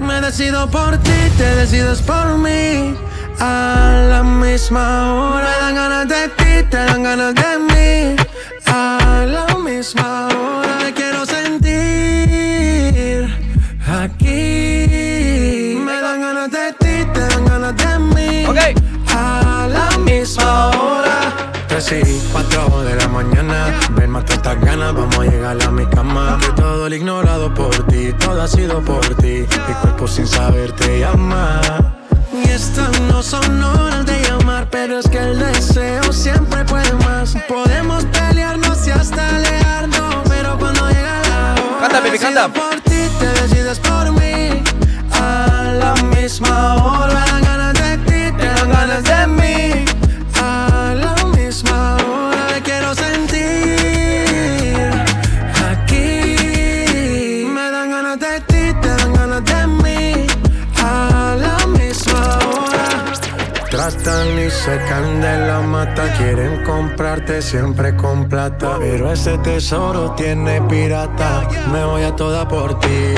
Me decido por ti, te decides por mí. A la misma hora. Me dan ganas de ti, te dan ganas de mí. Hora. 3 y 4 de la mañana. Ven, mata estas ganas, vamos a llegar a mi cama. Que todo el ignorado por ti, todo ha sido por ti. Mi cuerpo sin saber te llama. Y estas no son horas de llamar, pero es que el deseo siempre puede más. Podemos pelearnos y hasta alejarnos, pero cuando llega la hora. Canta, baby, canta. Tratan y secan de la mata, quieren comprarte siempre con plata. Pero ese tesoro tiene pirata, me voy a toda por ti.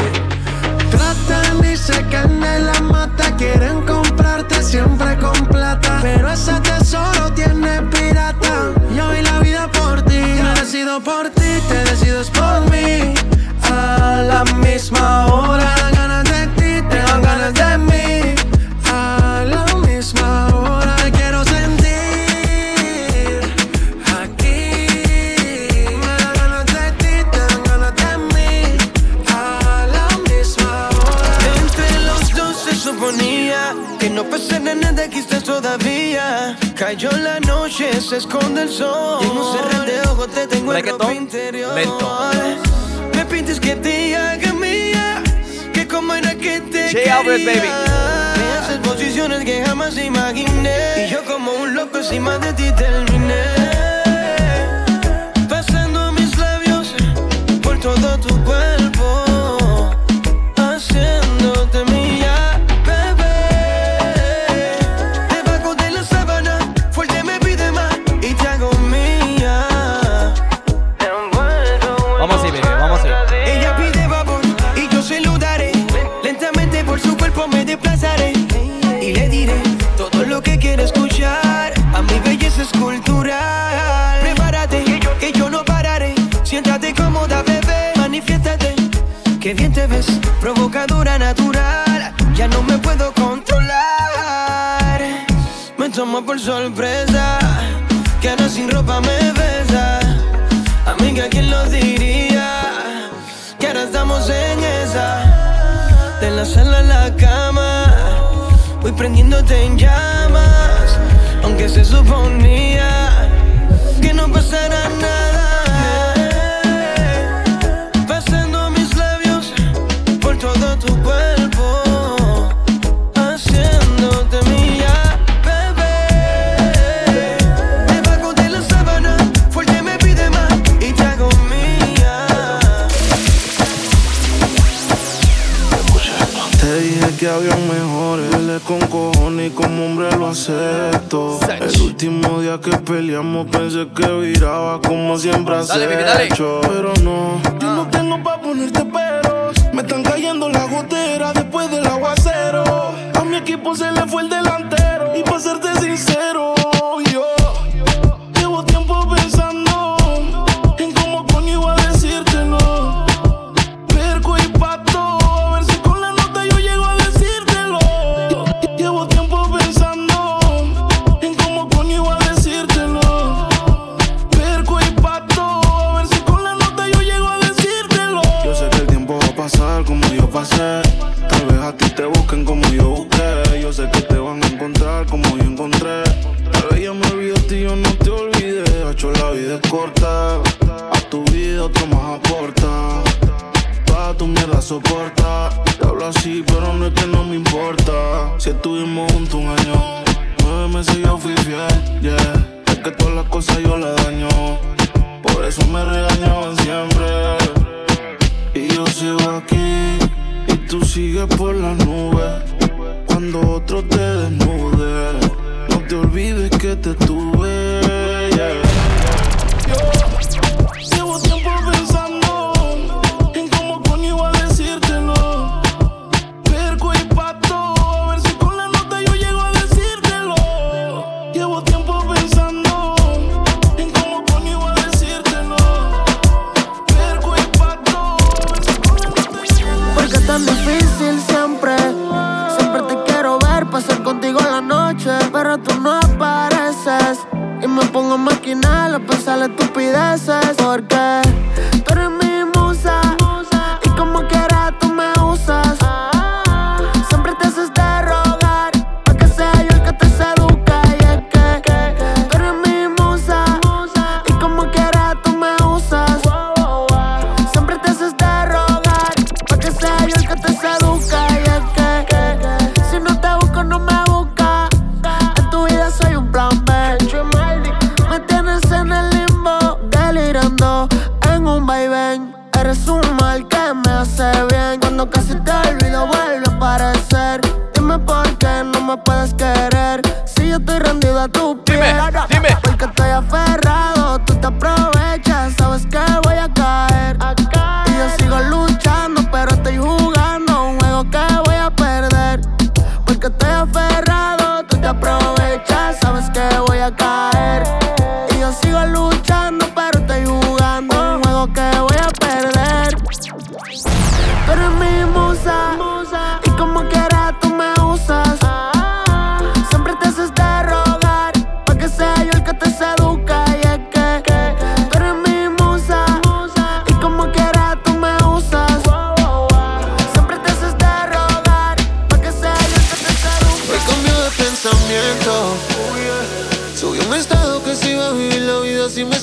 Que te J. Alvarez, baby. Que jamás imaginé. Que bien te ves. Provocadora natural. Ya no me puedo controlar. Me toma por sorpresa. Que ahora sin ropa me besa. Amiga, ¿quién lo diría? Que ahora estamos en esa. De la sala a la cama. Voy prendiéndote en llamas. Aunque se suponía que había mejores, peleé con cojones y como hombre lo acepto. El último día que peleamos pensé que viraba como siempre has Dale, baby, dale. hecho. Pero no, yo no tengo pa' ponerte peros. Me están cayendo las goteras después del aguacero. A mi equipo se le fue el delantero. Y para serte sincero, Cuando otro te desnude, no te olvides que te tuve,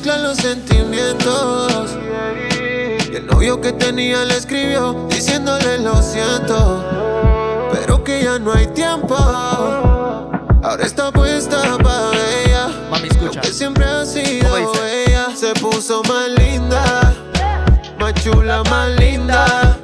los sentimientos. Y el novio que tenía le escribió diciéndole lo siento, pero que ya no hay tiempo. Ahora está puesta para ella. Mami, escucha. Lo que siempre ha sido ella se puso más linda, más chula, más linda.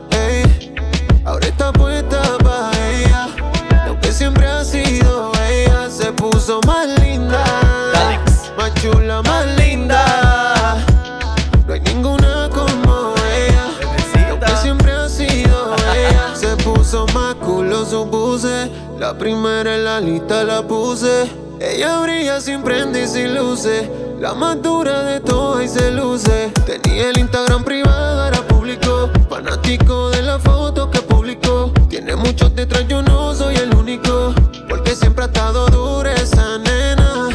La primera en la lista la puse. Ella brilla sin prende y sin luce. La más dura de todas y se luce. Tenía el Instagram privado, era público. Fanático de la foto que publicó. Tiene muchos detrás, yo no soy el único. Porque siempre ha estado dura esa nena.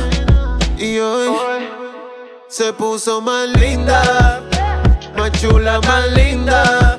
Y hoy, hoy. se puso más linda. Más chula, más linda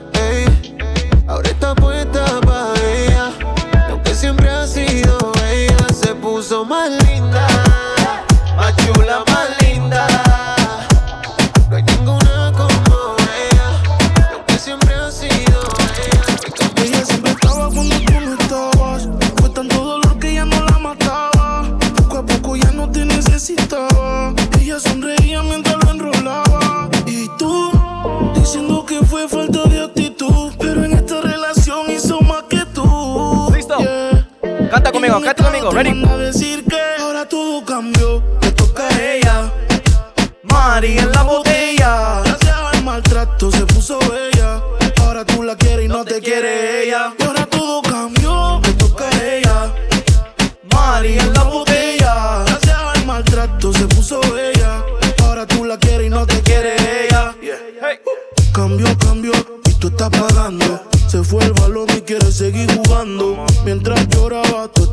Ready. Ahora todo cambió, te toca a ella. Mari en la botella. Gracias al maltrato se puso bella. Ahora tú la quieres y no, te, quiere ella. Y ahora todo cambió, te toca a ella. Mari en la botella. Gracias al maltrato se puso bella. Ahora tú la quieres y no te quiere ella. Yeah. Hey. Cambio, cambio, y tú estás pagando. Se fue el balón y quieres seguir jugando. Mientras lloraba, tú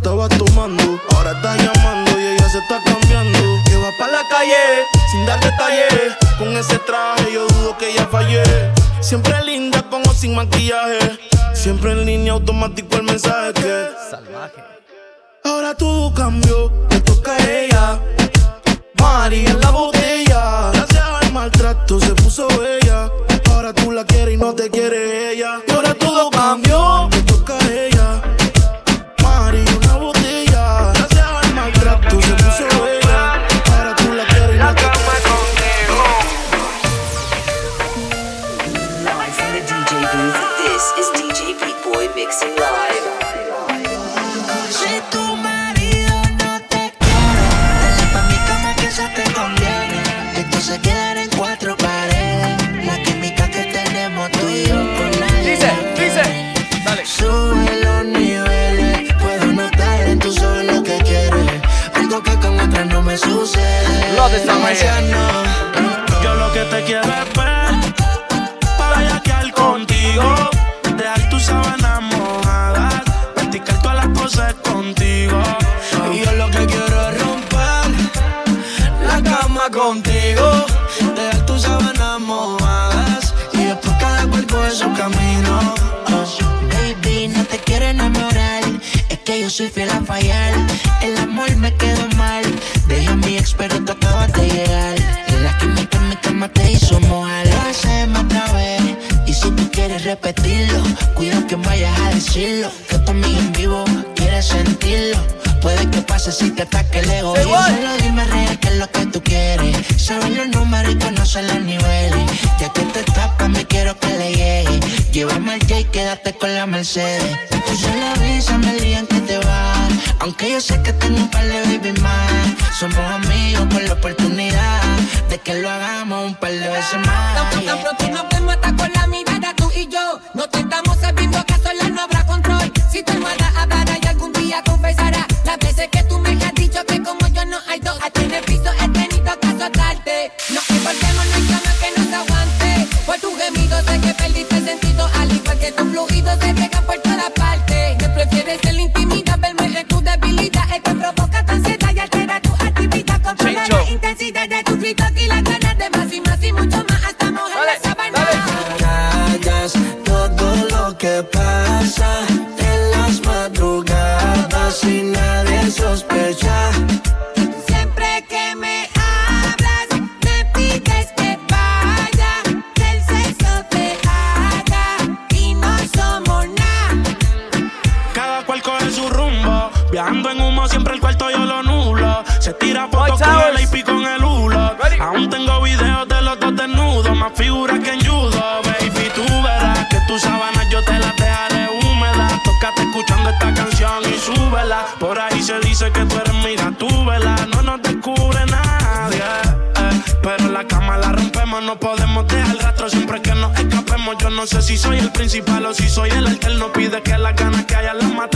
maquillaje. Siempre en línea automático el mensaje que. Salvaje. Ahora todo cambió, me toca a ella. Mari en la botella contigo, dejar tus sábanas mojadas y después cada cuerpo de su camino. Oh, baby, no te quiero enamorar, es que yo soy fiel a fallar. El amor me quedó mal, dejé a mi ex, pero tú acabas de llegar. Y la química en mi cama te hizo mojar. Lo hacemos otra vez, y si tú quieres repetirlo, cuida que vayas a decirlo. Que tu en vivo quiere sentirlo Puede que pase si te ataque el ego. Solo dime real qué es lo que tú quieres. Saber los números y conocer los niveles. Ya que te tapas, me quiero que le llegue. Llévame al J, quédate con la Mercedes. Tú solo avísame el día en que te vas. Aunque yo sé que tengo un par de baby más. Somos amigos por la oportunidad de que lo hagamos un par de veces más. Tan, tan pronto nos vemos hasta con la mirada tú y yo. No te estamos sabiendo que a solas no habrá control. Si tu hermana hablará y algún día confesará las veces que tú me has dicho que como yo no hay dos. A tener piso he tenido que azotarte. No importemos, no hay cama que nos aguante. Por tu gemido sé que perdiste el sentido. Al igual que tus fluidos se pegan por toda parte. Me prefieres en la intimidad, verme en tu debilidad. Es que provoca tu ansiedad y altera tu actividad. Controla la intensidad de tus gritos y las ganas no podemos dejar rastro siempre que nos escapemos. Yo no sé si soy el principal o si soy el alterno. Pide que las ganas que haya las matemos.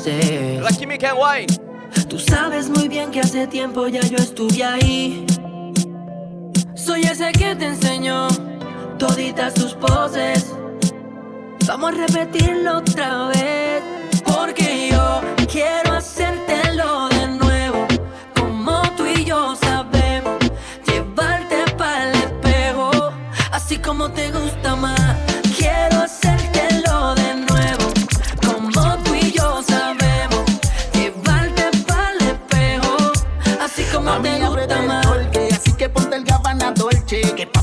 Conoces. La química en wine. Tú sabes muy bien que hace tiempo ya yo estuve ahí. Soy ese que te enseñó toditas tus poses. Vamos a repetirlo otra vez. Porque yo quiero hacértelo de nuevo. Como tú y yo sabemos. Llevarte para el espejo. Así como te gusta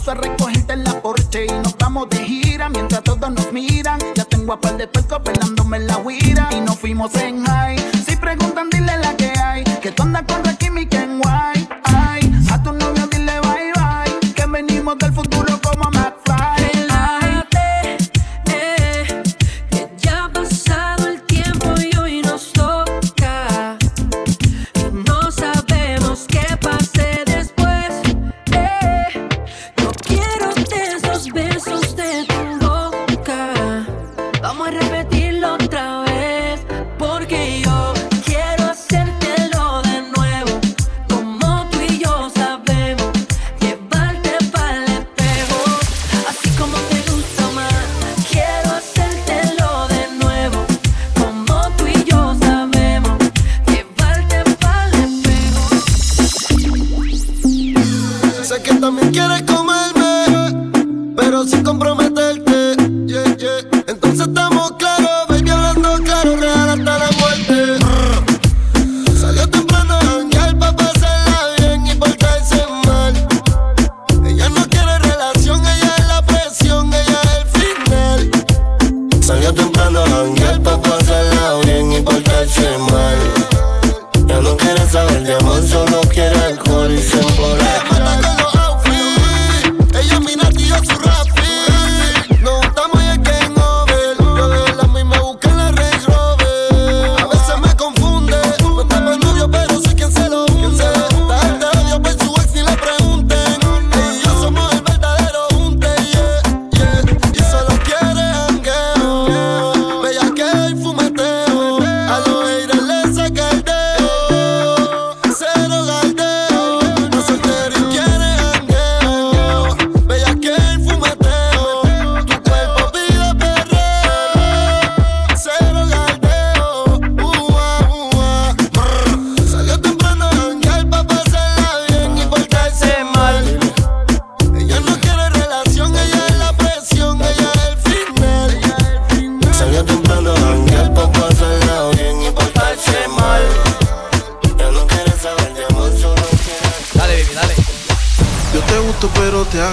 paso a en la porche Y nos vamos de gira mientras todos nos miran. Ya tengo a par de puercos pelándome la huira Y nos fuimos en high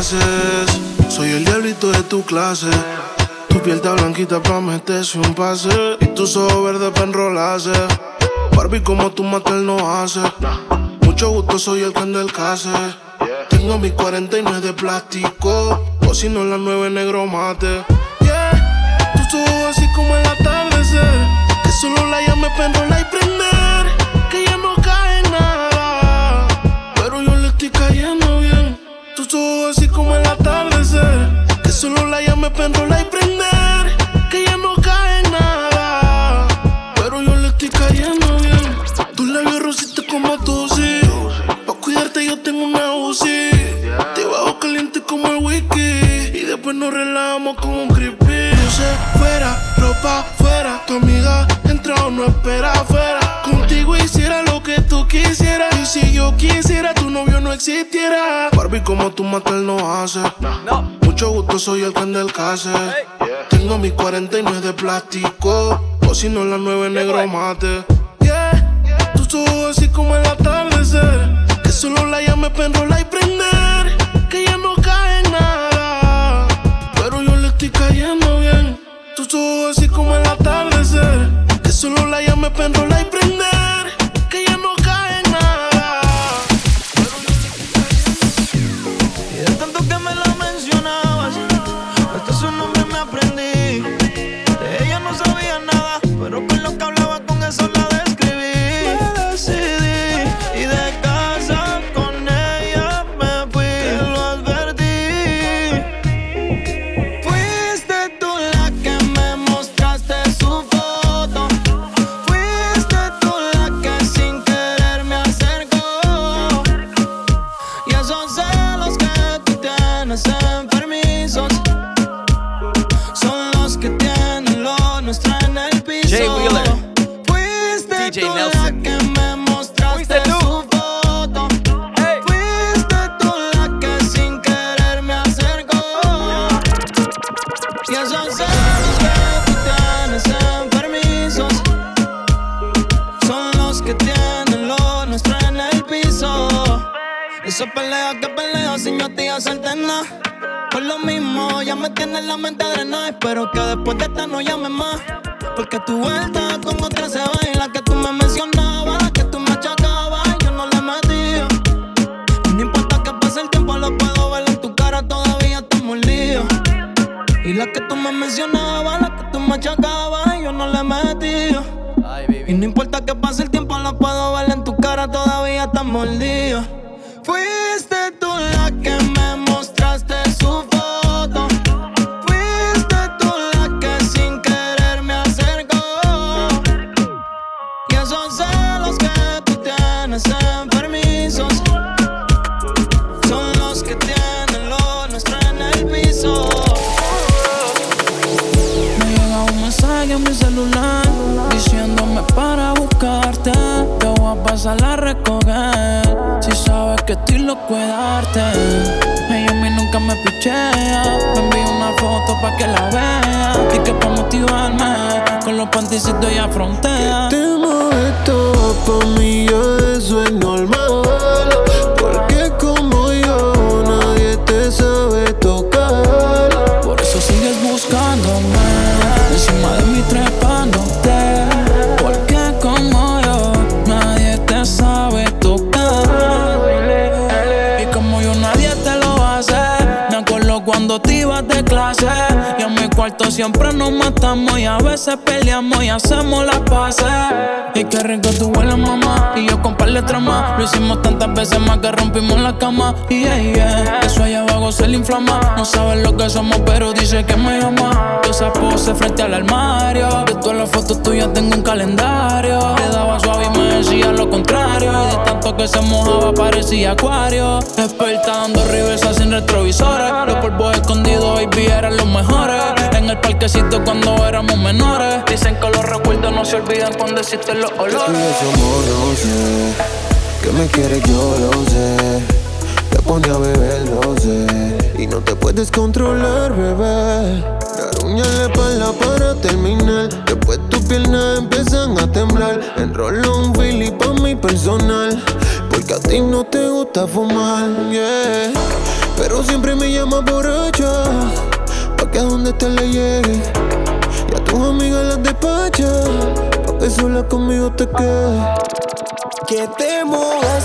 Soy el diablito de tu clase. Tu piel está blanquita pa' meterse un pase. Y tus ojos verdes pa' enrolarse. Barbie, como tu matel no hace. Mucho gusto, soy el que del case. Tengo mi 49 de plástico. O si no, la 9 negro mate. Yeah, tus ojos así como el atardecer. Que solo solo la llame pa' enrolar y prender. Que ya no cae nada. Pero yo le estoy cayendo bien. Tus labios rositos como tú, sí. Pa' cuidarte yo tengo una UCI. Te bajo caliente como el whisky. Y después nos relajamos con un creepy. Luce fuera, ropa fuera. Tu amiga entra o no espera afuera. Contigo hiciera lo que tú quisieras. Y si yo quisiera, tu novio no existiera. Barbie, como tu matel no hace. No. Mucho gusto, soy el que del case. Tengo mi 49 de plástico. O si no, la 9 negro mate. Yeah, tus ojos así como el atardecer. Que solo la llame pa' enrolar y prender. Que ya no cae nada. Pero yo le estoy cayendo bien. Tus ojos así como el atardecer. Que solo la llame pa' enrolar y prender. Eso pelea que pelea sin yo te hacerte nada. Por lo mismo, ya me tienes la mente drenada. Espero que después de esta no llames más. Porque tu vuelta con otra se va y la que tú me mencionabas, la que tú me achacabas, yo no le metí. No importa que pase el tiempo, lo puedo ver en tu cara, todavía estamos líos. Y la que tú me mencionabas, la que tú me achacabas, yo no le metí. Ay, Y no importa que pase el tiempo, lo puedo ver en tu cara, todavía estás mordido. Fuiste tú la que me mostraste su foto. Fuiste tú la que sin querer me acercó. Y esos celos que tú tienes enfermizos son los que tienen lo nuestro en el piso. Me llega un mensaje a mi celular diciéndome para buscarte. Te voy a pasar a recoger. Que estoy loco de darte. Ella a mí nunca me pichea. Me envía una foto pa' que la vea. Y que pa' motivarme, con los panticitos ella frontea. Te mueves todo pa' mí, ya eso es normal. Porque como yo, nadie te sabe tocar. Por eso sigues buscándome de clase siempre nos matamos Y a veces peleamos y hacemos las paces. Y qué rico tu hueles mamá Y yo con par de trama Lo hicimos tantas veces más que rompimos la cama. Y Eso allá abajo se le inflama. No sabes lo que somos pero dice que me llama Esa pose frente al armario. De todas las fotos tuyas tengo un calendario. Le daba suave y me decía lo contrario. Y de tanto que se mojaba parecía acuario. Experta dando reversa sin retrovisores. Los polvos escondidos baby eran los mejores el parquecito cuando éramos menores Dicen que los recuerdos no se olvidan con decirte los olores somos rosé, que me quieres yo lo sé. Te pone a beber sé y no te puedes controlar, bebé. Pa' la para terminar. Después tus piernas empiezan a temblar. Enrolo un Philly pa' mi personal, porque a ti no te gusta fumar, yeah. Pero siempre me llama borracha. Que a donde te le llegue. Y a tus amigas las despacha. Pa' que sola conmigo te quedes. Que te muevas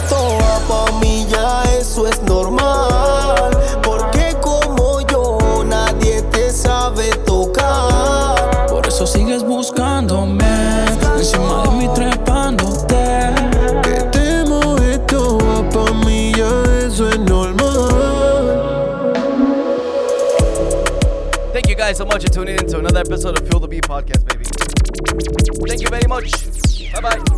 another episode of Feel the Beat podcast, baby. Thank you very much. Bye bye.